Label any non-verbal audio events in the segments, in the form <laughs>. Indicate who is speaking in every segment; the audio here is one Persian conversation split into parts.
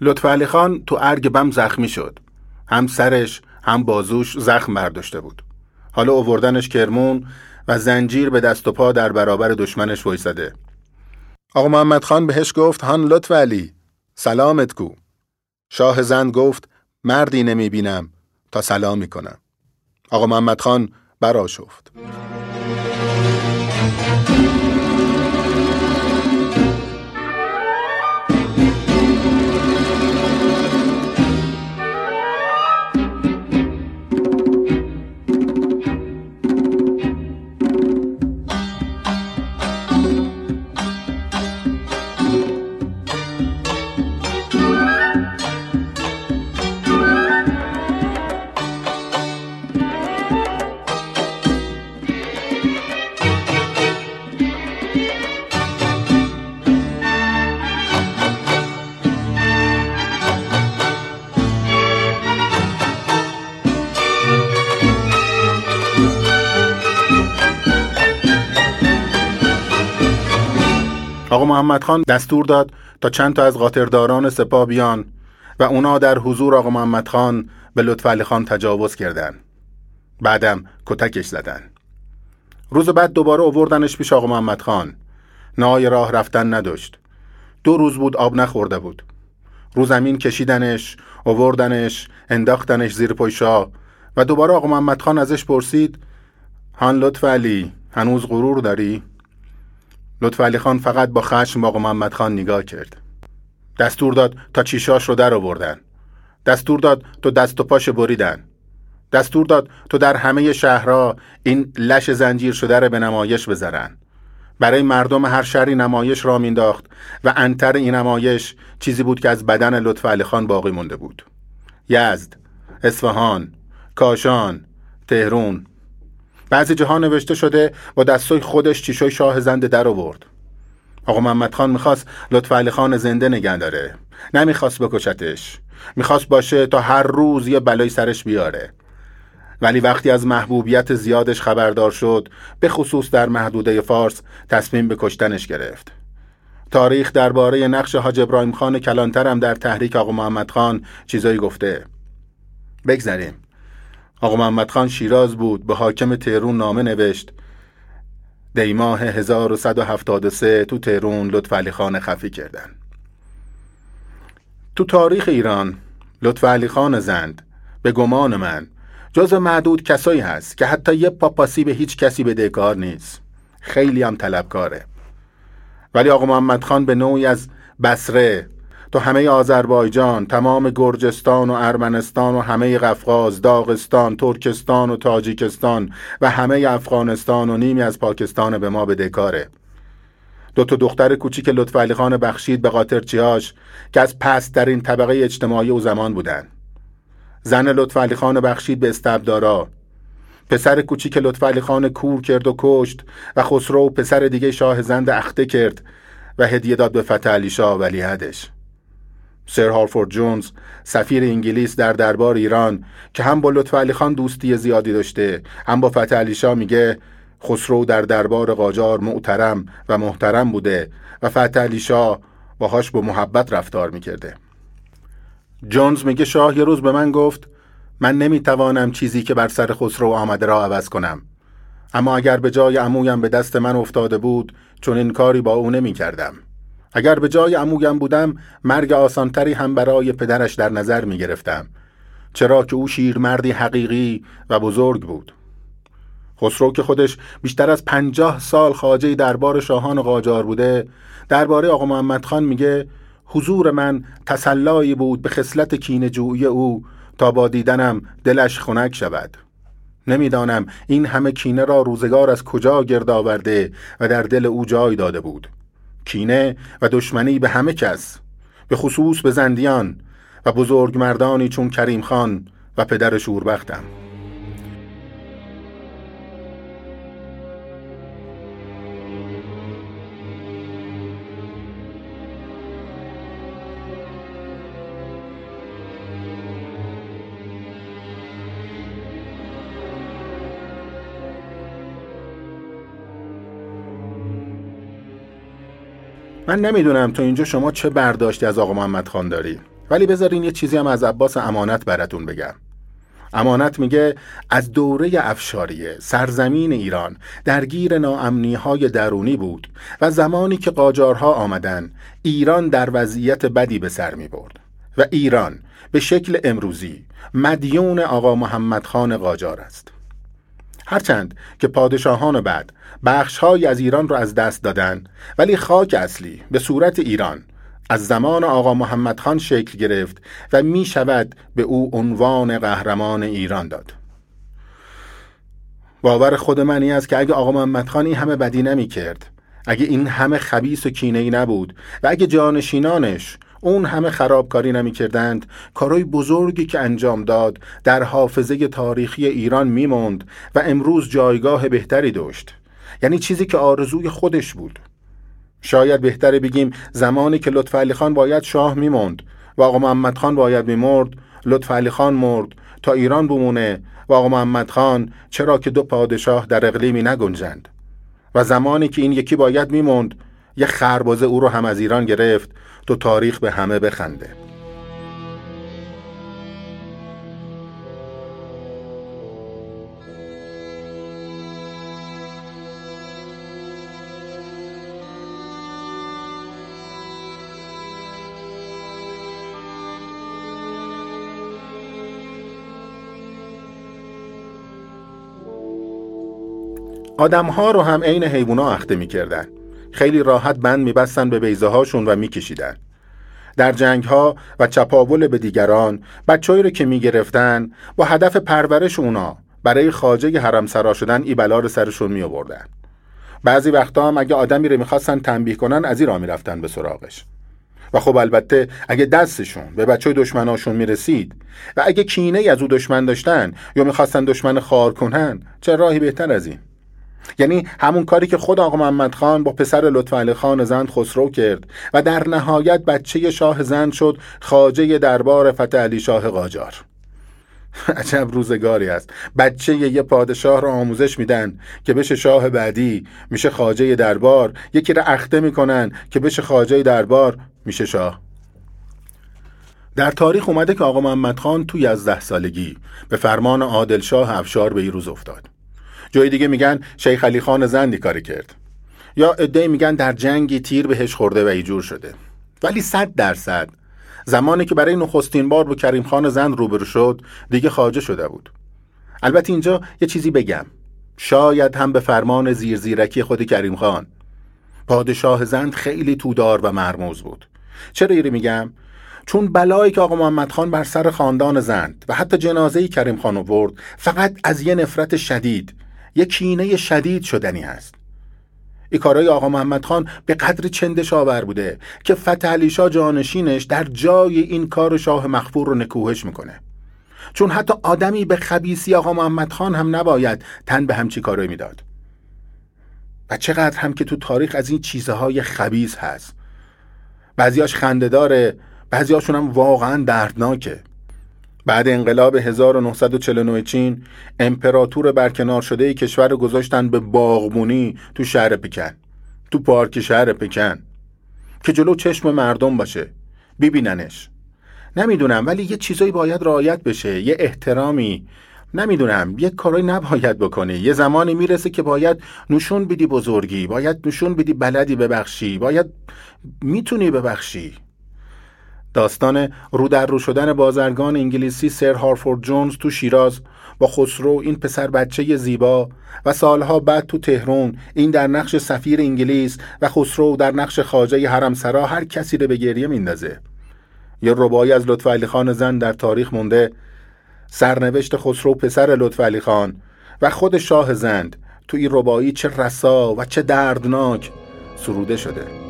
Speaker 1: لطف علی خان تو ارگ بم زخمی شد. هم سرش هم بازوش زخم برداشته بود. حالا اووردنش کرمون و زنجیر به دست و پا در برابر دشمنش وایساده آقا محمد خان بهش گفت هان لطف علی سلامت کو. شاه زند گفت مردی نمی بینم تا سلام می کنم. آقا محمد خان برا آقا محمد خان دستور داد تا چند تا از قاطرداران سپاه بیان و اونا در حضور آقا محمد خان به لطف علی خان تجاوز کردن. بعدم کتکش زدن. روز بعد دوباره اووردنش پیش آقا محمد خان. نهای راه رفتن نداشت. دو روز بود آب نخورده بود. رو زمین کشیدنش اووردنش انداختنش زیر پایشا و دوباره آقا محمد خان ازش پرسید هان لطف علی هنوز غرور داری؟ لطف علی خان فقط با خشم آقا محمد خان نگاه کرد. دستور داد تا چیشاش رو در آوردن. دستور داد تو دست و پاش بریدن. دستور داد تو در همه شهرها این لش زنجیر شده رو به نمایش بذارن. برای مردم هر شهری نمایش را مینداخت و انتر این نمایش چیزی بود که از بدن لطف علی خان باقی مونده بود. یزد اصفهان کاشان تهرون. بعضی جاها نوشته شده با دستای خودش چیشای شاه زنده در آورد. آقا محمد خان می‌خواست لطف علی خان زنده نگه داره. نمی‌خواست بکشتش. می‌خواست باشه تا هر روز یه بلای سرش بیاره. ولی وقتی از محبوبیت زیادش خبردار شد به خصوص در محدوده فارس تصمیم به کشتنش گرفت. تاریخ درباره نقش حاج ابراهیم خان کلانتر هم در تحریک آقا محمد خان چیزایی گفته. بگذریم. آقا محمد خان شیراز بود به حاکم تهرون نامه نوشت. دیماه 1173 تو تهرون لطف علی خان خفی کردن. تو تاریخ ایران لطف علی خان زند به گمان من. جز معدود کسایی هست که حتی یه پاپاسی به هیچ کسی به دکار نیست. خیلی هم طلبکاره. ولی آقا محمد خان به نوعی از بسره تو همه آذربایجان تمام گرجستان و ارمنستان و همه قفقاز داغستان ترکستان و تاجیکستان و همه افغانستان و نیمی از پاکستان به ما به دکاره دو تا دختر کوچیک لطف علی خان بخشید به قاطرچیاش که از پسترین طبقه اجتماعی و زمان بودن. زن لطف علی خان بخشید به استبدارا. پسر کوچیک لطف علی خان کور کرد و کشت و خسرو پسر دیگه شاه زند اخته کرد و هدیه داد به فتح علی شاه ولیعهدش. سر هارفورد جونز سفیر انگلیس در دربار ایران که هم با لطف علی خان دوستی زیادی داشته هم با فتح علی شاه میگه خسرو در دربار قاجار معترم و محترم بوده و فتح علی شاه باهاش با محبت رفتار می‌کرده جونز میگه شاه یه روز به من گفت من نمی‌توانم چیزی که بر سر خسرو آمده را عوض کنم اما اگر به جای عمویم به دست من افتاده بود چون این کاری با او نمی کردم. اگر به جای عمویم بودم مرگ آسانتری هم برای پدرش در نظر می گرفتم چرا که او شیرمردی حقیقی و بزرگ بود. خسرو که خودش بیشتر از پنجاه سال خاجه دربار شاهان قاجار بوده درباره آقا محمد خان میگه حضور من تسلایی بود به خصلت کینجویی او تا با دیدنم دلش خنک شود. نمی‌دانم این همه کینه را روزگار از کجا گرد آورده و در دل او جای داده بود. کینه و دشمنی به همه کس به خصوص به زندیان و بزرگ مردانی چون کریم خان و پدر شوربختم. من نمی‌دونم تو اینجا شما چه برداشتی از آقا محمد خان داری. ولی بذارین یه چیزی هم از عباس امانت براتون بگم. امانت میگه از دوره افشاریه سرزمین ایران درگیر ناامنی های درونی بود و زمانی که قاجارها آمدن ایران در وضعیت بدی به سر می برد و ایران به شکل امروزی مدیون آقا محمد خان قاجار است. هرچند که پادشاهان بعد بخشهایی از ایران را از دست دادن ولی خاک اصلی به صورت ایران از زمان آقا محمد خان شکل گرفت و می شود به او عنوان قهرمان ایران داد. باور خود منی است که اگه آقا محمد خان این همه بدی نمی کرد اگه این همه خبیس و کینه ای نبود و اگه جانشینانش اون همه خرابکاری نمی کردند کارای بزرگی که انجام داد در حافظه تاریخی ایران میموند و امروز جایگاه بهتری داشت. یعنی چیزی که آرزوی خودش بود. شاید بهتره بگیم زمانی که لطف علی خان باید شاه میموند و آقا محمد خان باید میمرد لطف علی خان مرد تا ایران بمونه و آقا محمد خان چرا که دو پادشاه در اقلیمی نگنجند. و زمانی که این یکی باید میموند یه خربازه او رو هم از ایران گرفت تو تاریخ به همه بخنده. آدم ها رو هم عین حیوونا اخته می‌کردن. خیلی راحت بند میبستن به بیزه هاشون و میکشیدن. در جنگ ها و چپاول به دیگران بچه‌ای رو که می‌گرفتن با هدف پرورش اونا برای خاجه حرم سرا شدن ای بلا رو سرشون می آوردن بعضی وقتا هم اگه آدمی رو می‌خواستن تنبیه کنن از این را می‌رفتن به سراغش. و خب البته اگه دستشون به بچه دشمناشون می‌رسید و اگه کینه از او دشمن داشتن یا می‌خواستن دشمن خار کنن چه راهی بهتر از این؟ یعنی همون کاری که خود آقا محمد خان با پسر لطف علی خان زند خسرو کرد و در نهایت بچه شاه زند شد خاجه دربار فتح علی شاه قاجار. <laughs> عجب روزگاری است. بچه یه پادشاه را آموزش میدن که بشه شاه بعدی میشه خاجه دربار. یکی را اخته می‌کنن که بشه خاجه دربار میشه شاه. در تاریخ اومده که آقا محمد خان توی از ده سالگی به فرمان عادل شاه افشار به این روز افتاد. جای دیگه میگن شیخ علی خان زندی کاری کرد. یا عده میگن در جنگی تیر بهش خورده و ایجور شده. ولی صد درصد. زمانی که برای نخستین بار با کریم خان زند روبرو شد دیگه خاجه شده بود. البته اینجا یه چیزی بگم. شاید هم به فرمان زیرزیرکی خود کریم خان. پادشاه زند خیلی تودار و مرموز بود. چرا ایری میگم؟ چون بلایی که آقا محمد خان بر سر خاندان زند و حتی جنازه کریم خان آورد فقط از یه نفرت شدید یک کینه شدید شدنی است این کارای آقا محمد خان به قدر چندش آور بوده که فتح علی شاه جانشینش در جای این کار شاه مخفور رو نکوهش می‌کنه. چون حتی آدمی به خبیسی آقا محمد خان هم نباید تن به همچی کارایی می‌داد. و چقدر هم که تو تاریخ از این چیزهای خبیس هست. بعضیاش خنده داره بعضیاشون هم واقعا دردناکه. بعد انقلاب 1949 چین امپراتور برکنار شده کشور رو گذاشتن به باغبونی تو شهر پکن تو پارک شهر پکن که جلو چشم مردم باشه. ببیننش. نمی‌دونم ولی یه چیزایی باید رعایت بشه یه احترامی. نمی‌دونم یه کارایی نباید بکنی. یه زمانی می‌رسه که باید نشون بدی بزرگی باید نشون بدی بلدی ببخشی باید می‌تونی ببخشی. داستان رو در رو شدن بازرگان انگلیسی سر هارفورد جونز تو شیراز با خسرو این پسر بچه زیبا و سالها بعد تو تهرون این در نقش سفیر انگلیس و خسرو در نقش خاجه حرم سرا هر کسی رو به گریه میندازه. یه ربایی از لطف علی خان زن در تاریخ مونده. سرنوشت خسرو پسر لطف علی خان و خود شاه زند. تو این ربایی چه رسا و چه دردناک سروده شده.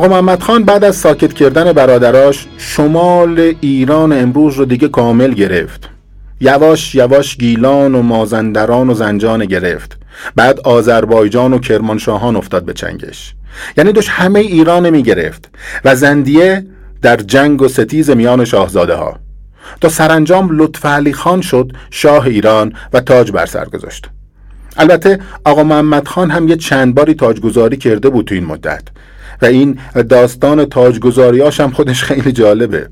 Speaker 1: آقا محمد خان بعد از ساکت کردن برادراش شمال ایران امروز رو دیگه کامل گرفت. یواش یواش گیلان و مازندران و زنجان گرفت. بعد آذربایجان و کرمانشاهان افتاد به چنگش. یعنی داشت همه ایران می گرفت و زندیه در جنگ و ستیز میان شاهزاده ها تا سرانجام لطف علی خان شد شاه ایران و تاج بر سر گذاشت. البته آقا محمد خان هم یه چند باری تاجگذاری کرده بود تو این مدت. و این داستان تاجگذاریاش هم خودش خیلی جالبه.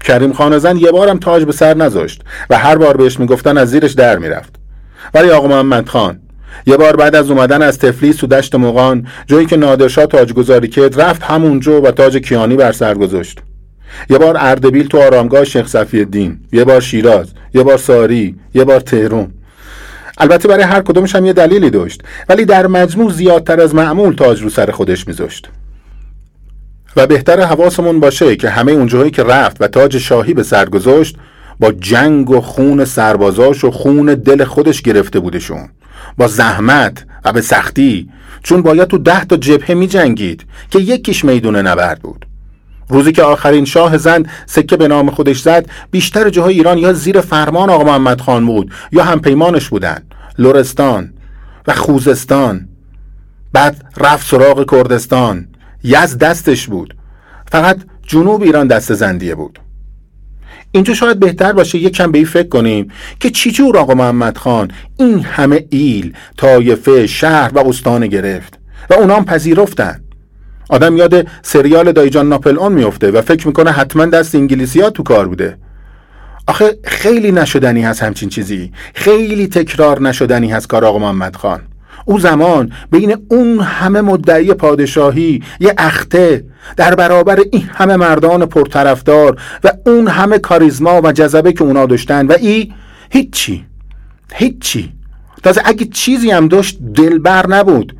Speaker 1: کریم خان زن یه بارم تاج به سر نذاشت و هر بار بهش می‌گفتن از زیرش در می‌رفت. ولی آقا محمد خان یه بار بعد از اومدن از تفلیس و دشت مغان جایی که نادرشاه تاجگذاری کرد رفت همونجا و تاج کیانی بر سر گذاشت. یه بار اردبیل تو آرامگاه شیخ صفی الدین یه بار شیراز یه بار ساری یه بار تهرون البته برای هر کدومش هم یه دلیلی داشت ولی در مجموع زیادتر از معمول تاج رو سر خودش میذاشت. و بهتر حواسمون باشه که همه اونجاهایی که رفت و تاج شاهی به سر گذاشت با جنگ و خون سربازاش و خون دل خودش گرفته بودشون. با زحمت و به سختی. چون باید تو ده تا جبهه می جنگید که یکیش میدون نبرد بود. روزی که آخرین شاه زن سکه به نام خودش زد بیشتر جاهای ایران یا زیر فرمان آقا محمد خان بود یا هم پیمانش بودن. لورستان و خوزستان. بعد رفت سراغ کردستان. یز دستش بود. فقط جنوب ایران دست زندیه بود. اینجا شاید بهتر باشه یک کم به این فکر کنیم که چی جور آقا محمد خان این همه ایل، طایفه، شهر و استان گرفت و اونام پذیرفتن. آدم یاد سریال دایجان ناپل اون میفته و فکر می‌کنه حتما دست انگلیسی ها تو کار بوده. آخه خیلی نشدنی هست همچین چیزی. خیلی تکرار نشدنی هست کار آقا محمد خان. او زمان بین اون همه مدعی پادشاهی یه اخته در برابر این همه مردان پرطرفدار و اون همه کاریزما و جذبه که اونا داشتن. و ای هیچی هیچی. تازه اگه چیزی هم داشت دلبر نبود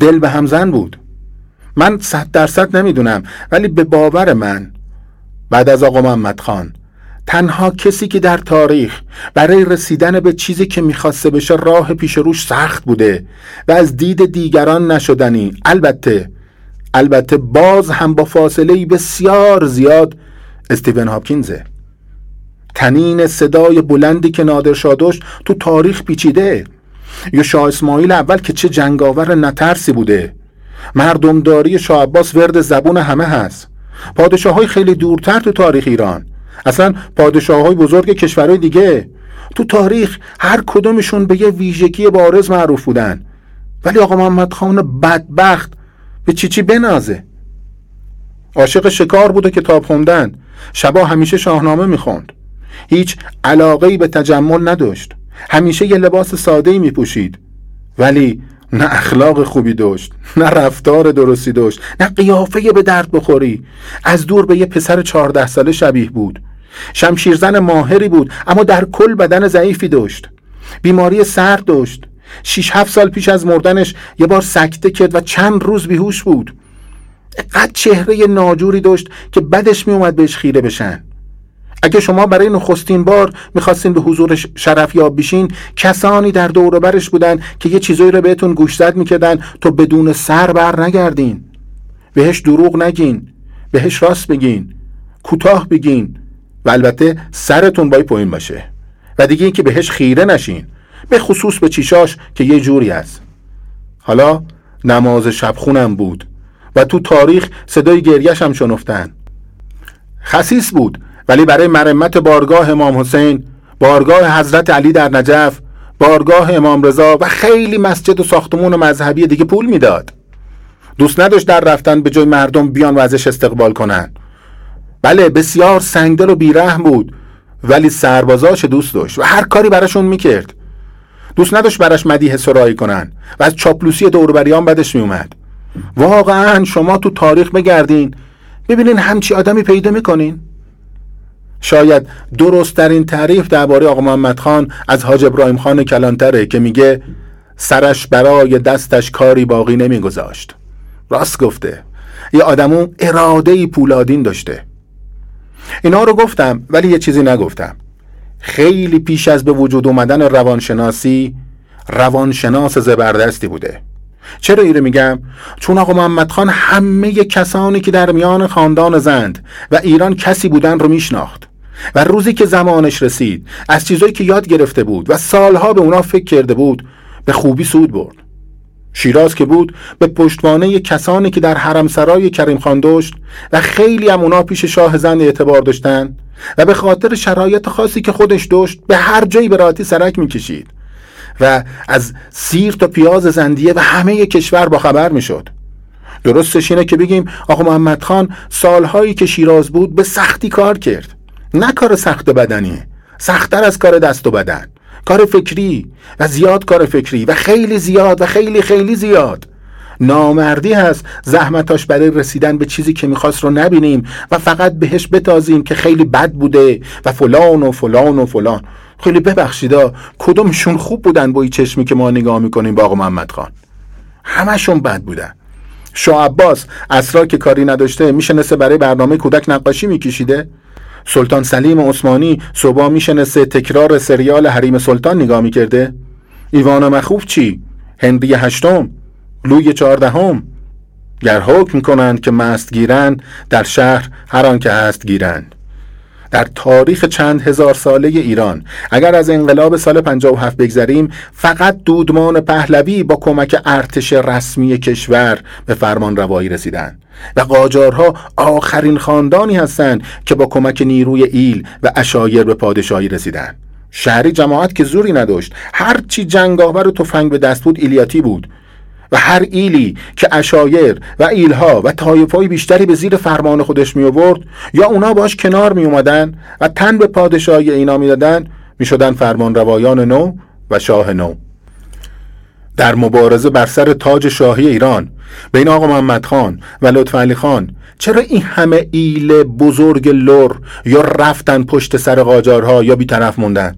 Speaker 1: دل به همزن بود. من صد درصد نمی‌دونم ولی به باور من بعد از آقا محمد خان تنها کسی که در تاریخ برای رسیدن به چیزی که می‌خواسته بشه راه پیش روش سخت بوده و از دید دیگران نشدنی. البته البته باز هم با فاصله بسیار زیاد استیون هاپکینزه. تنین صدای بلندی که نادر داشت تو تاریخ پیچیده. یا شاه اسماعیل اول که چه جنگاور نترسی بوده. مردمداری شاه عباس ورد زبون همه هست. پادشاه های خیلی دورتر تو تاریخ ایران. اصلا پادشاه های بزرگ کشورهای دیگه. تو تاریخ هر کدومشون به یه ویژگی بارز معروف بودن. ولی آقا محمد خان بدبخت به چی چی بنازه؟ عاشق شکار بوده کتاب خوندن. شبا همیشه شاهنامه می‌خوند. هیچ علاقه به تجمل نداشت. همیشه یه لباس ساده ای میپوشید. ولی نه اخلاق خوبی داشت نه رفتار درستی داشت نه قیافه به درد بخوری. از دور به یه پسر چهارده ساله شبیه بود. شمشیرزن ماهری بود اما در کل بدن ضعیفی داشت. بیماری سرد داشت. شیش هفت سال پیش از مردنش یه بار سکته کرد و چند روز بیهوش بود. قد چهره ناجوری داشت که بدش میومد بهش خیره بشن. اگه شما برای نخستین بار می‌خواستین به حضور شرفیاب بشین کسانی در دور برش بودن که یه چیزایی رو بهتون گوشزد می‌کردن تا بدون سر بر نگردین. بهش دروغ نگین. بهش راست بگین. کوتاه بگین. و البته سرتون بای پایین باشه. و دیگه اینکه بهش خیره نشین. به خصوص به چیشاش که یه جوری هست حالا نماز شبخونم بود و تو تاریخ صدای گریش هم شنفتن. خسیس بود. ولی برای مرمت بارگاه امام حسین بارگاه حضرت علی در نجف بارگاه امام رضا و خیلی مسجد و ساختمون و مذهبی دیگه پول می‌داد. دوست نداشت در رفتن به جای مردم بیان و ازش استقبال کنن. بله بسیار سنگدل و بیرحم بود ولی سربازاش دوست داشت و هر کاری براشون می‌کرد. دوست نداشت براش مدیح سرایی کنن و از چاپلوسی دوربریان بدش میومد واقعا شما تو تاریخ بگردین ببینین همچی آدمی پیدا می‌کنین. شاید درست در این تعریف درباره آقا محمد خان از حاج ابراهیم خان کلانتره که میگه سرش برای دستش کاری باقی نمیگذاشت. راست گفته. یه آدمو اراده پولادین داشته. اینا رو گفتم ولی یه چیزی نگفتم. خیلی پیش از به وجود اومدن روانشناسی روانشناس زبردستی بوده. چرا ایره میگم؟ چون آقا محمد خان همه کسانی که در میان خاندان زند و ایران کسی بودن رو میشناخت. و روزی که زمانش رسید از چیزایی که یاد گرفته بود و سالها به اونا فکر کرده بود به خوبی سود برد. شیراز که بود به پشتوانه کسانی که در حرم سرای کریم خان داشت و خیلی هم اونا پیش شاه زن اعتبار داشتن و به خاطر شرایط خاصی که خودش داشت به هر جایی به راحتی سرک می‌کشید و از سیر تا پیاز زندیه و همه کشور با خبر می‌شد. درستش اینه که بگیم آقا محمد خان سالهایی که شیراز بود به سختی کار کرد. نه کار سخت بدنی سختتر از کار دست و بدن. کار فکری و زیاد کار فکری و خیلی زیاد و خیلی خیلی زیاد. نامردی هست زحمتاش برای رسیدن به چیزی که می‌خواست رو نبینیم و فقط بهش بتازیم که خیلی بد بوده و فلان و فلان و فلان. خیلی ببخشیدا کدومشون خوب بودن با این چشمی که ما نگاه می‌کنیم با آقا محمد خان؟ همشون بد بودن. شاه عباس اسرا که کاری نداشته میشنسته برای برنامه کودک نقاشی میکشیده؟ سلطان سلیم عثمانی صبح میشنسته تکرار سریال حریم سلطان نگاه می‌کرده. ایوان مخوف چی؟ هنری هشتم لوی چهاردهم. گر حکم کنند که مست گیرند در شهر هر آن که هست گیرند. در تاریخ چند هزار ساله ایران. اگر از انقلاب سال 57 بگذریم فقط دودمان پهلوی با کمک ارتش رسمی کشور به فرمان روایی رسیدند و قاجارها آخرین خاندانی هستند که با کمک نیروی ایل و اشایر به پادشاهی رسیدند شهری جماعت که زوری نداشت. هرچی جنگاور و تفنگ به دست بود ایلیاتی بود. و هر ایلی که اشایر و ایلها و طایفهای بیشتری به زیر فرمان خودش می آورد یا اونا باش کنار می اومدن و تن به پادشاهی اینا می دادن می شدن فرمان روایان نو و شاه نو. در مبارزه بر سر تاج شاهی ایران بین آقا محمد خان و لطف علی خان چرا این همه ایل بزرگ لر یا رفتن پشت سر قاجارها یا بیطرف موندن؟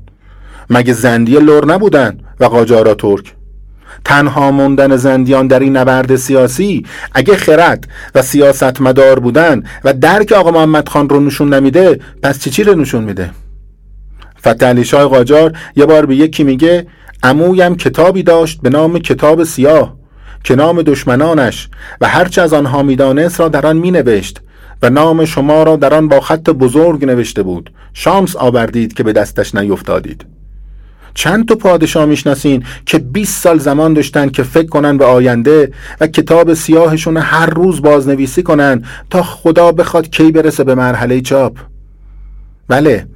Speaker 1: مگه زندی لر نبودن و قاجارها ترک؟ تنها موندن زندیان در این نبرد سیاسی اگه خرد و سیاست مدار بودن و درک آقا محمد خان رو نشون نمیده پس چی چی رو نشون میده؟ فتح شاه قاجار یه بار به یکی میگه عمویم کتابی داشت به نام کتاب سیاه که نام دشمنانش و هرچه از آنها می‌دانست را در آن مینوشت و نام شما را در آن با خط بزرگ نوشته بود. شامس آوردید که به دستش نیفتادید. چند تا پادشاه می‌شناسین که 20 سال زمان داشتن که فکر کنن به آینده و کتاب سیاهشون هر روز بازنویسی کنن تا خدا بخواد کی برسه به مرحله چاپ. بله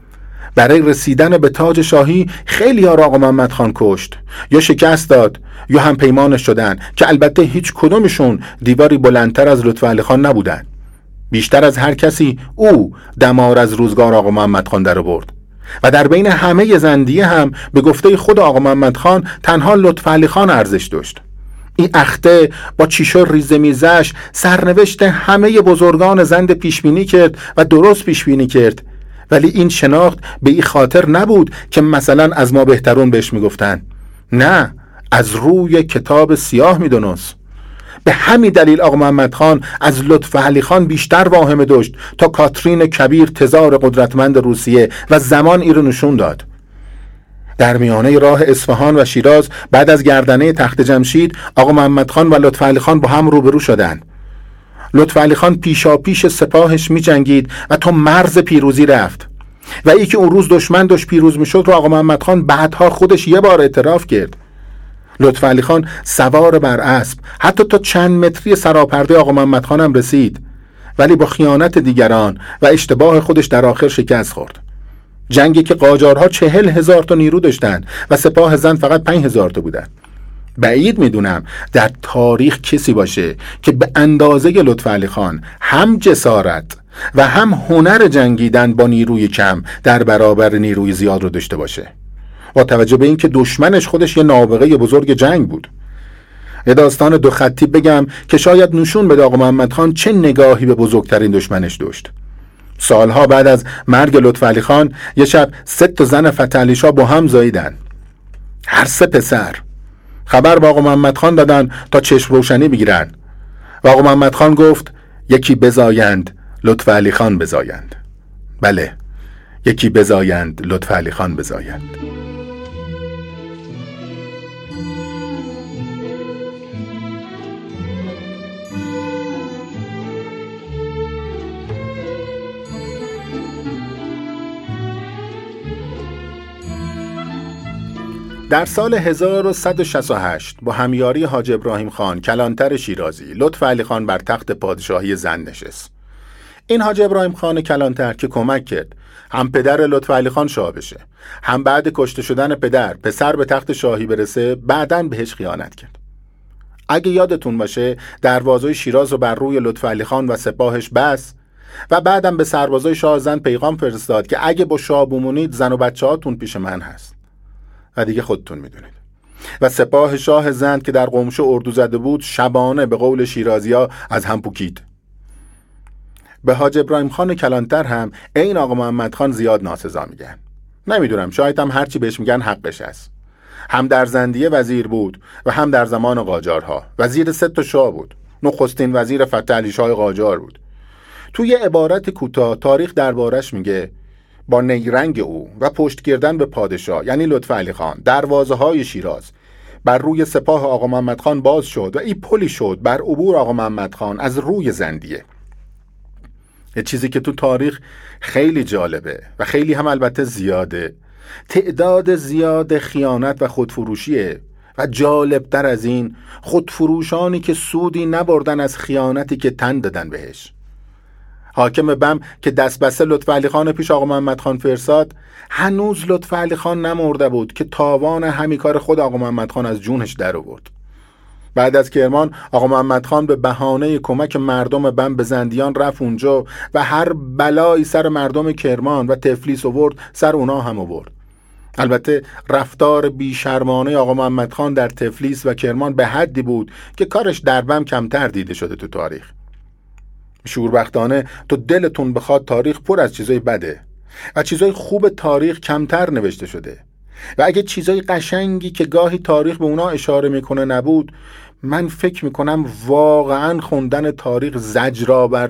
Speaker 1: برای رسیدن به تاج شاهی خیلی ها آقا محمد خان کشت. یا شکست داد یا هم پیمانش شدن که البته هیچ کدومشون دیواری بلندتر از لطف علی خان نبودن. بیشتر از هر کسی او دمار از روزگار آقا محمد خان در برد و در بین همه زندیه هم به گفته خود آقا محمد خان تنها لطف علی خان ارزش داشت. این اخته با چیشو ریزه میزش سرنوشت همه بزرگان زند پیشبینی کرد و درست پیشبینی کرد. ولی این شناخت به این خاطر نبود که مثلا از ما بهترون بهش می‌گفتن. نه از روی کتاب سیاه می‌دونست. به همین دلیل آقا محمد خان از لطف علی خان بیشتر واهمه داشت تا کاترین کبیر تزار قدرتمند روسیه و زمان ای رو نشون داد. در میانه راه اصفهان و شیراز بعد از گردنه تخت جمشید آقا محمد خان و لطف علی خان با هم روبرو شدند. لطف علی خان پیشا پیش سپاهش می جنگید و تا مرز پیروزی رفت. و ای که اون روز دشمن داشت پیروز می شد رو آقا محمد خان بعدها خودش یه بار اعتراف کرد. لطف علی خان سوار بر اسب. حتی تا چند متری سراپرده آقا محمد خانم رسید. ولی با خیانت دیگران و اشتباه خودش در آخر شکست خورد. جنگی که قاجارها چهل هزار تا نیرو داشتند و سپاه زن فقط پنج هزار تا بودند. بعید می‌دونم در تاریخ کسی باشه که به اندازه لطف علی خان هم جسارت و هم هنر جنگیدن با نیروی کم در برابر نیروی زیاد رو داشته باشه. با توجه به اینکه دشمنش خودش یه نابغه بزرگ جنگ بود. یه داستان دو خطی بگم که شاید نشون بده آقا محمد خان چه نگاهی به بزرگترین دشمنش داشت. سالها بعد از مرگ لطف علی خان یه شب سه تا زن فتحعلی با هم زاییدن. هر سه پسر. خبر با آقا محمد خان دادن تا چشم روشنی بگیرن. و آقا محمد خان گفت یکی بزایند لطف علی خان بزایند. بله یکی بزایند لطف علی خان بزایند. در سال 1168 با همیاری حاج ابراهیم خان کلانتر شیرازی لطف علی خان بر تخت پادشاهی زن نشست. این حاج ابراهیم خان کلانتر که کمک کرد هم پدر لطف علی خان شاه بشه هم بعد کشته شدن پدر پسر به تخت شاهی برسه بعدا بهش خیانت کرد. اگه یادتون باشه دروازه شیراز رو بر روی لطف علی خان و سپاهش بس و بعدم به سربازای شاه زن پیغام فرستاد که اگه با شاه بمونید زن و بچه هاتون پیش من هست. و دیگه خودتون می‌دونید. و سپاه شاه زند که در قمشو اردو زده بود شبانه به قول شیرازیا از هم پوکید. به حاج ابراهیم خان کلانتر هم این آقا محمد خان زیاد ناسزا میگن. نمی‌دونم شاید هم هرچی بهش میگن حقش است. هم در زندیه وزیر بود و هم در زمان قاجارها. وزیر ست تا شاه بود. نخستین وزیر فتح علی شاه قاجار بود. توی عبارت کوتاه تاریخ دربارش میگه با نیرنگ او و پشت گردن به پادشاه یعنی لطف علی خان دروازه های شیراز. بر روی سپاه آقا محمد خان باز شد و این پلی شد بر عبور آقا محمد خان از روی زندیه. یه چیزی که تو تاریخ خیلی جالبه و خیلی هم البته زیاده. تعداد زیاد خیانت و خودفروشیه و جالبتر از این خودفروشانی که سودی نبردن از خیانتی که تن دادن بهش. حاکم بم که دست بسته لطف علی خان پیش آقا محمد خان فرساد هنوز لطف علی خان نمرده بود که تاوان همی کار خود آقا محمد خان از جونش در آورد. بعد از کرمان آقا محمد خان به بهانه کمک مردم بم به زندیان رفت اونجا و هر بلایی سر مردم کرمان و تفلیس آورد سر اونا هم آورد. البته رفتار بیشرمانه آقا محمد خان در تفلیس و کرمان به حدی بود که کارش در بم کمتر دیده شده تو تاریخ. شوربختانه تو دلتون بخواد تاریخ پر از چیزای بده و چیزای خوب تاریخ کمتر نوشته شده. و اگه چیزای قشنگی که گاهی تاریخ به اونا اشاره می‌کنه نبود من فکر می‌کنم واقعا خوندن تاریخ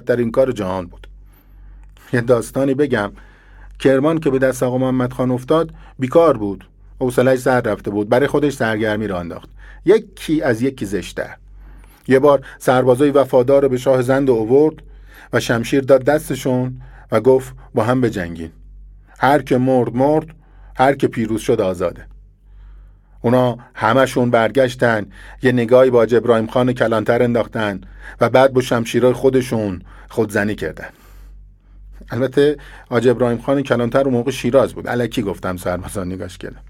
Speaker 1: این کار جهان بود. یه داستانی بگم. کرمان که به دست آقا محمد خان افتاد بیکار بود. حوصلش سر رفته بود. برای خودش سرگرمی را انداخت. یکی از یکی زشته. یه بار سربازای وفادار به شاه زند اوورد و شمشیر داد دستشون و گفت با هم بجنگین. هر که مرد مرد هر که پیروز شد آزاده. اونا همشون برگشتن یه نگاهی با ابراهیم خان کلانتر انداختن و بعد با شمشیرهای خودشون خودزنی کردن. البته آج ابراهیم خان کلانتر اون موقع شیراز بود. علکی گفتم سربازان نگاش کردم.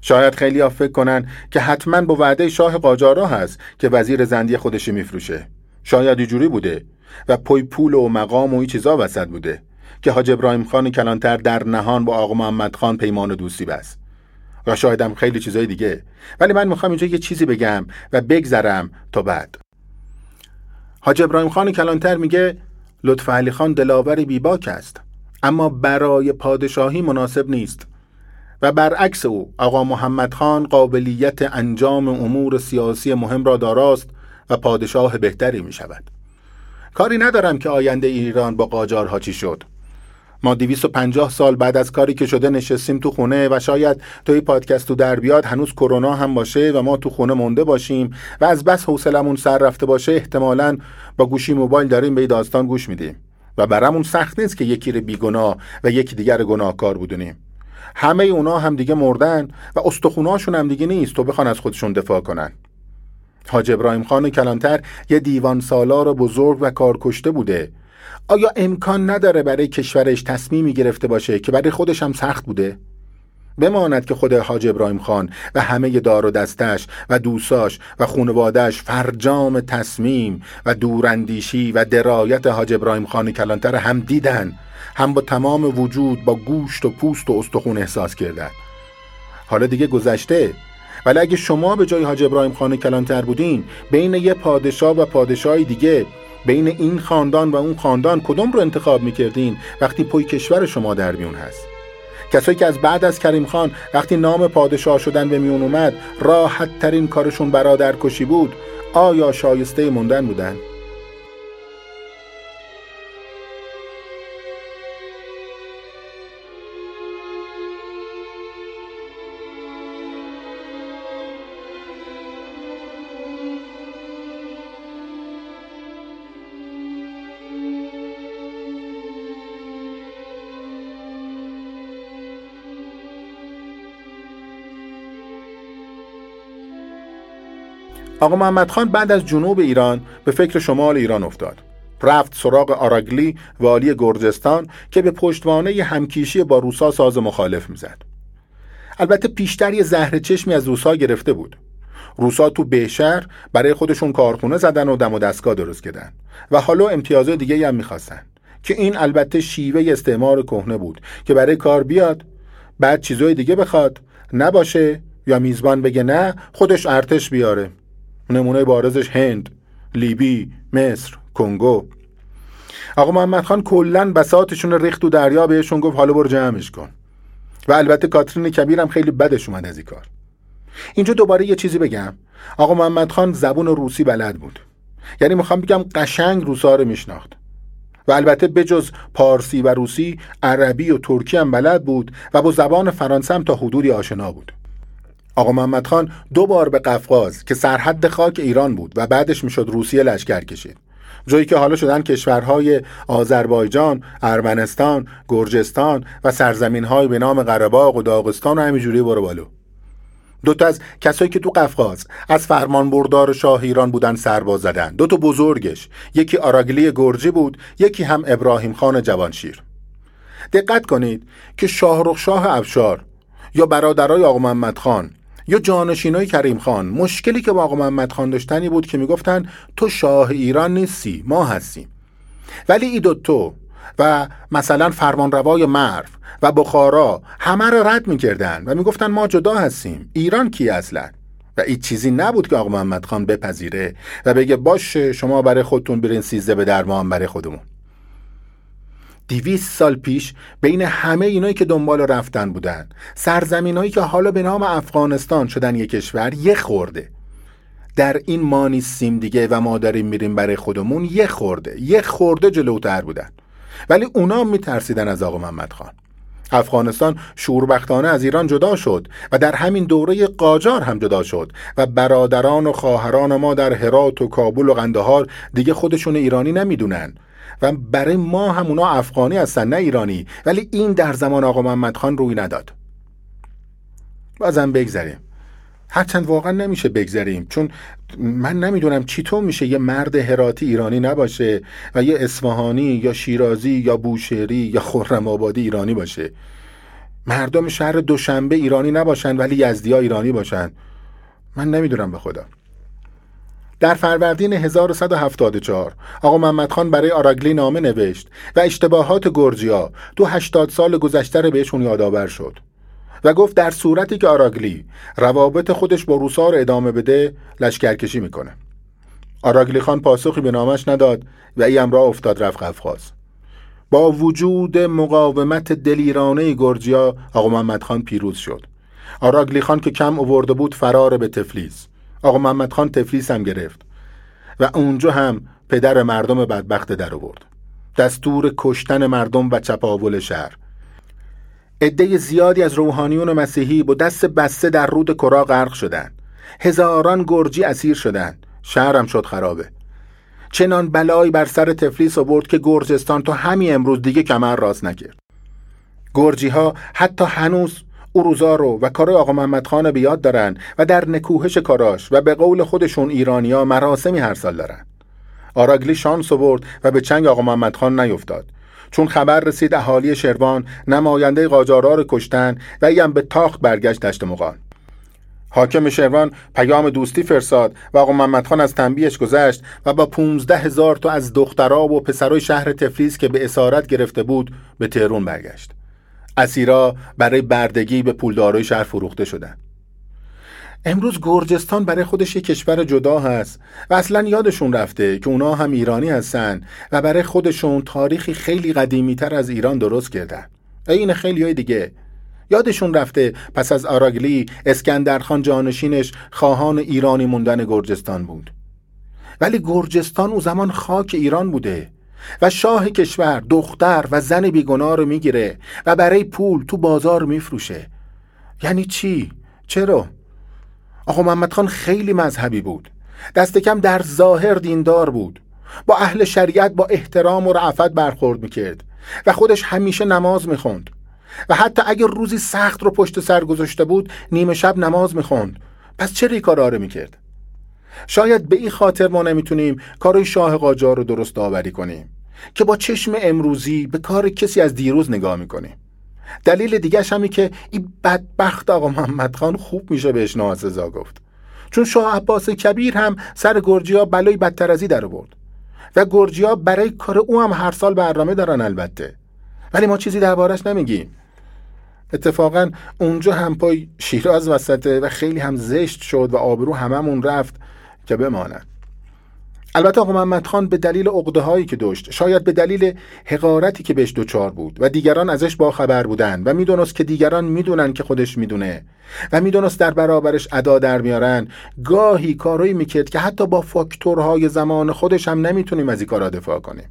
Speaker 1: شاید خیلی ها فکر کنن که حتما با وعده شاه قاجارا هست که وزیر زندی خودشی میفروشه. شاید اینجوری بوده و پوی پول و مقام و این چیزا وسط بوده که حاج ابراهیم خان کلانتر در نهان با آقا محمد خان پیمان و دوستی بست. و شایدم خیلی چیزای دیگه. ولی من می‌خوام اینجا یه چیزی بگم و بگذرم تا بعد. حاج ابراهیم خان کلانتر میگه لطف علی خان دلاور بیباک است اما برای پادشاهی مناسب نیست. و برعکس او آقا محمد خان قابلیت انجام امور سیاسی مهم را داراست و پادشاه بهتری می شود کاری ندارم که آینده ایران با قاجارها چی شد. ما 250 سال بعد از کاری که شده نشستیم تو خونه و شاید توی پادکست تو در بیاد هنوز کرونا هم باشه و ما تو خونه مونده باشیم و از بس حوصلمون سر رفته باشه احتمالا با گوشی موبایل داریم به داستان گوش میدیم. و برامون سخت نیست که یکی رو بیگناه و یکی دیگر گناهکار بدونیم. همه اونا هم دیگه مردن و استخوناشون هم دیگه نیست تو بخوان از خودشون دفاع کنن. حاج ابراهیم خان کلانتر یه دیوان سالار بزرگ و کارکشته بوده. آیا امکان نداره برای کشورش تصمیمی گرفته باشه که برای خودش هم سخت بوده؟ بماند که خود حاج ابراهیم خان و همه دار و دستش و دوستاش و خونوادش فرجام تصمیم و دوراندیشی و درایت حاج ابراهیم خان کلانتر هم دیدن. هم با تمام وجود با گوشت و پوست و استخون احساس کردن. حالا دیگه گذشته. ولی اگه شما به جای حاج ابراهیم خان کلانتر بودین بین یه پادشاه و پادشاهی دیگه بین این خاندان و اون خاندان کدوم رو انتخاب می‌کردین؟ وقتی پای کشور شما در میون هست. کسایی که از بعد از کریم خان وقتی نام پادشاه شدن به میون اومد راحت ترین کارشون برادر کشی بود. آیا شایسته موندن بودن؟ آقا محمد خان بعد از جنوب ایران به فکر شمال ایران افتاد. رفت سراغ آراگلی والی گرجستان که به پشتوانه همکیشی با روسا ساز مخالف می‌زد. البته پیشتر یه زهر چشمی از روسا گرفته بود. روسا تو بهشهر برای خودشون کارخونه زدن و دم و دستگاه درست کردن و حالا امتیازات دیگه هم می‌خواستن که این البته شیوه استعمار کهنه بود که برای کار بیاد بعد چیزای دیگه بخواد نباشه یا میزبان بگه نه خودش ارتش بیاره. نمونه بارزش هند لیبی مصر کنگو. آقا محمد خان کلا بساتشون ریخت و دریا بهشون گفت حالا برو جمعش کن. و البته کاترین کبیر هم خیلی بدش اومد از این کار. اینجا دوباره یه چیزی بگم. آقا محمد خان زبون روسی بلد بود. یعنی می‌خوام بگم قشنگ روسا رو میشناخت. و البته بجز پارسی و روسی عربی و ترکی هم بلد بود و با زبان فرانسه هم تا حدودی آشنا بود. آقا محمد خان دو بار به قفقاز که سرحد خاک ایران بود و بعدش می‌شد روسیه لشکر کشید. جایی که حالا شدن کشورهای آذربایجان، ارمنستان، گرجستان و سرزمینهای به نام قره‌باغ و داغستان و همینجوری برو بالو. دو تا از کسایی که تو قفقاز از فرمان بردار شاه ایران بودن سرباز زدن. دو تا بزرگش یکی آراگلی گرجی بود یکی هم ابراهیم خان جوانشیر. دقت کنید که شاهرخ شاه افشار یا برادرای آقا محمد خان یا جانشینای کریم خان مشکلی که با آقا محمد خان داشتنی بود که می‌گفتن تو شاه ایران نیستی ما هستیم. ولی ای تو و مثلا فرمانروای مرف و بخارا همه را رد می‌کردن و می‌گفتن ما جدا هستیم. ایران کی اصلا؟ و این چیزی نبود که آقا محمد خان بپذیره و بگه باشه شما برای خودتون برین سیزده به در ما هم برای خودمون. دیویست سال پیش بین همه اینایی که دنبال رفتن بودن سرزمین که حالا به نام افغانستان شدن یک کشور یه خورده. در این ما نیستیم دیگه و ما داریم میریم برای خودمون یه خورده یه خورده جلوتر بودن. ولی اونا میترسیدن از آقا محمد خان. افغانستان شوربختانه از ایران جدا شد و در همین دوره قاجار هم جدا شد و برادران و خواهران ما در هرات و کابل و قندهار دیگه خودشون ایرانی نمی‌دونن. و برای ما هم اونا افغانی هستن نه ایرانی. ولی این در زمان آقا محمد خان روی نداد. بازم بگذریم. هرچند واقعا نمیشه بگذریم چون من نمی‌دونم چطور میشه. یه مرد هراتی ایرانی نباشه و یه اصفهانی یا شیرازی یا بوشهری یا خرم آبادی ایرانی باشه. مردم شهر دوشنبه ایرانی نباشن ولی یزدی ایرانی باشن. من نمی‌دونم به خدا. در فروردین 1174 آقا محمد خان برای آراگلی نامه نوشت و اشتباهات گرجیا دو هشتاد سال گذشته رو بهشون یادآور شد و گفت در صورتی که آراگلی روابط خودش با روسا رو ادامه بده لشکرکشی می‌کنه. آراگلی خان پاسخی به نامش نداد و ای امرا افتاد رفت قفقاز. با وجود مقاومت دلیرانه گرجیا آقا محمد خان پیروز شد. آراگلی خان که کم اوورده بود فرار به تفلیس. آقا محمد خان تفلیس هم گرفت و اونجا هم پدر مردم بدبخت در آورد. دستور کشتن مردم و چپاول شهر. عده زیادی از روحانیون مسیحی با دست بسته در رود کرا غرق شدند. هزاران گرجی اسیر شدند. شهرم شد خرابه. چنان بلایی بر سر تفلیس آورد که گرجستان تا همین امروز دیگه کمر راست نکرد گرجی ها حتی هنوز اروزا رو و کار آقا محمد خان به یاد دارن و در نکوهش کاراش و به قول خودشون ایرانیا مراسمی هر سال دارن. آراگلی شانس آورد و به چنگ آقا محمد خان نیفتاد. چون خبر رسید اهالی شروان نماینده قاجارا رو کشتن و ایم به تاخت برگشت دشت مقان حاکم شروان پیام دوستی فرستاد و آقا محمد خان از تنبیهش گذشت و با پونزده هزار تا از دخترها و پسرای شهر تفلیس که به اسارت گرفته بود به تهرون برگشت. اسیرا برای بردگی به پولدارای شهر فروخته شدند امروز گرجستان برای خودش یک کشور جدا هست و اصلا یادشون رفته که اونا هم ایرانی هستن و برای خودشون تاریخی خیلی قدیمی تر از ایران درست کردن. این خیلی های دیگه. یادشون رفته پس از آراگلی اسکندرخان جانشینش خواهان ایرانی موندن گرجستان بود. ولی گرجستان او زمان خاک ایران بوده. و شاه کشور دختر و زن بیگناه رو می‌گیره و برای پول تو بازار میفروشه. یعنی چی؟ چرا؟ آقا محمد خان خیلی مذهبی بود. دست کم در ظاهر دیندار بود. با اهل شریعت با احترام و رعفت برخورد می‌کرد و خودش همیشه نماز می‌خوند. و حتی اگر روزی سخت رو پشت سر گذاشته بود نیمه شب نماز می‌خوند. پس چه ریکاراره می‌کرد؟ شاید به این خاطر ما نمی‌تونیم کارای شاه قاجار رو درست داوری کنیم که با چشم امروزی به کار کسی از دیروز نگاه می‌کنیم دلیل دیگه همی که این بدبخت آقا محمد خان خوب میشه بهش ناسزا گفت. چون شاه عباس کبیر هم سر گرجیا بلای بدتر ازی در آورد و گرجیا برای کار او هم هر سال برنامه دارن البته. ولی ما چیزی دربارش نمیگیم. اتفاقا اونجا هم پای شیراز وسطه و خیلی هم زشت شد و آبرو هممون رفت. که بماند. البته آقا محمد خان به دلیل عقده هایی که داشت شاید به دلیل حقارتی که بهش دوچار بود و دیگران ازش با خبر بودن و می‌دونست که دیگران می‌دونن که خودش می‌دونه و می‌دونست در برابرش ادا در میارن گاهی کارایی می‌کرد که حتی با فاکتورهای زمان خودش هم نمی‌تونیم از این کارا دفاع کنیم.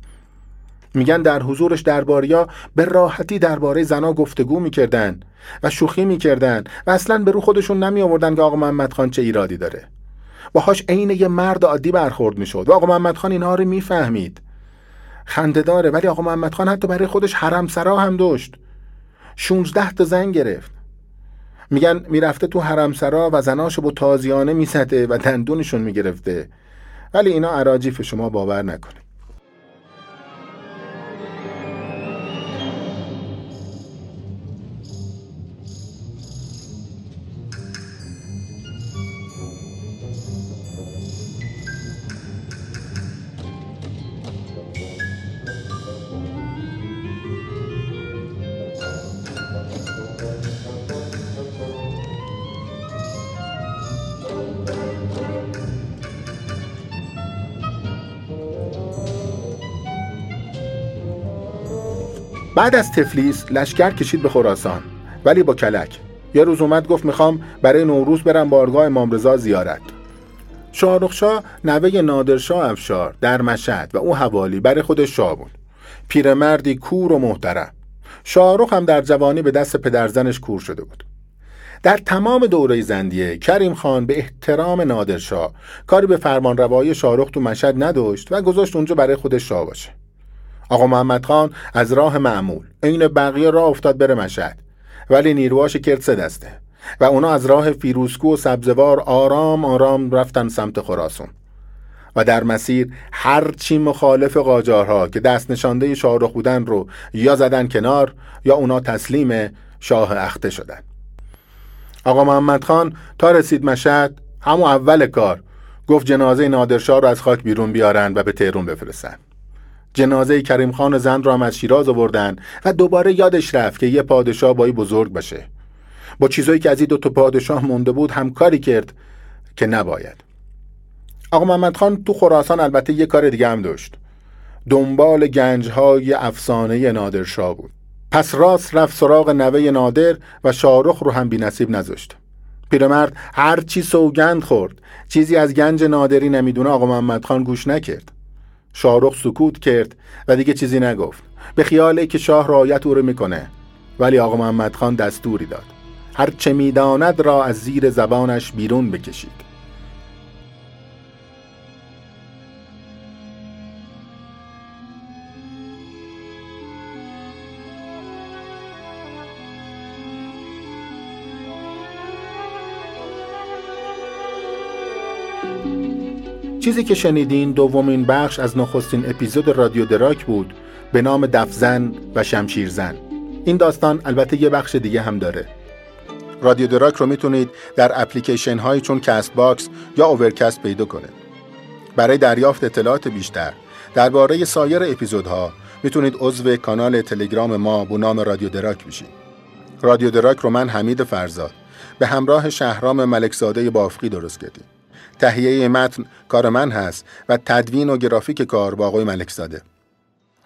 Speaker 1: میگن در حضورش درباریا به راحتی درباره زنا گفتگو می‌کردن و شوخی می‌کردن و اصلا به رو خودشون نمی آوردن که آقا محمد خان چه ایرادی داره. باهاش عین یه مرد عادی برخورد می‌شد. و آقا محمد خان اینها رو می‌فهمید. خنده داره. ولی آقا محمد خان حتی برای خودش حرم سرا هم داشت. 16 تا زن گرفت. میگن می‌رفته تو حرم سرا و زناشو با تازیانه می‌زده و دندونشون می‌گرفته. ولی اینا عراجیف شما باور نکنه بعد از تفلیس لشکر کشید به خراسان ولی با کلک. یه روز اومد گفت می‌خوام برای نوروز برم بارگاه امام رضا زیارت. شاهرخشاه نوه نادرشاه افشار در مشهد و او حوالی برای خودش شاه بود. پیرمردی کور و محترم. شاهرخ هم در جوانی به دست پدرزنش کور شده بود. در تمام دوره زندیه کریم خان به احترام نادرشاه کاری به فرمان روایی شاهرخ تو مشهد نداشت و گذاشت اونجا برای خودش شاه باشه. آقا محمد خان از راه معمول. عین بقیه راه افتاد بره مشهد. ولی نیروهاش کرد سه دسته. و اونا از راه فیروسکو و سبزوار آرام آرام رفتن سمت خراسون و در مسیر هرچی مخالف قاجارها که دست نشانده شاهرخ بودن رو یا زدن کنار یا اونا تسلیم شاه اخته شدن. آقا محمد خان تا رسید مشهد همون اول کار گفت جنازه نادرشاه رو از خاک بیرون بیارن و به تهرون بفرستن. جنازه کریم خان زن را هم از شیراز آوردن و دوباره یادش رفت که یه پادشاه بایی بزرگ باشه. با چیزایی که از این دو تا پادشاه مونده بود همکاری کرد که نباید. آقا محمد خان تو خراسان البته یه کار دیگه هم داشت. دنبال گنجهای افسانه نادرشاه بود. پس راست رفت سراغ نوه نادر و شارخ رو هم بی نصیب نذاشت. پیرمرد هر چی سوگند خورد. چیزی از گنج نادری نمی‌دونه آقا محمد خان گوش نکرد. شاهرخ سکوت کرد و دیگه چیزی نگفت. به خیاله که شاه رایت او رو می‌کنه. ولی آقا محمد خان دستوری داد. هر چه می‌داند را از زیر زبانش بیرون بکشید. چیزی که شنیدین دومین بخش از نخستین اپیزود رادیو دراک بود به نام دفزن و شمشیرزن. این داستان البته یه بخش دیگه هم داره. رادیو دراک رو می‌تونید در اپلیکیشن هایی چون Castbox یا Overcast پیدا کنید. برای دریافت اطلاعات بیشتر درباره سایر اپیزودها می‌تونید عضو کانال تلگرام ما با نام رادیو دراک بشید. رادیو دراک رو من حمید فرزاد به همراه شهرام ملکزاده بافقی درست کردیم. تهیه متن کار من هست و تدوین و گرافیک کار با آقای ملکزاده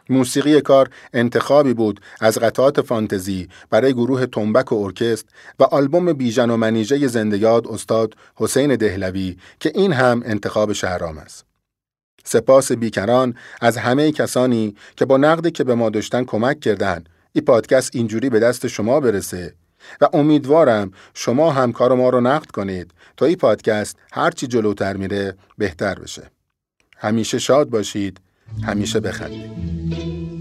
Speaker 1: موسیقی کار انتخابی بود از قطعات فانتزی برای گروه تنبک و ارکست و آلبوم بیژن و منیژه زندگیاد استاد حسین دهلوی که این هم انتخاب شهرام است. سپاس بیکران از همه کسانی که با نقدی که به ما داشتن کمک کردن این پادکست اینجوری به دست شما برسه و امیدوارم شما هم کار ما رو نقد کنید تا این پادکست هرچی جلوتر میره بهتر بشه. همیشه شاد باشید همیشه بخندید.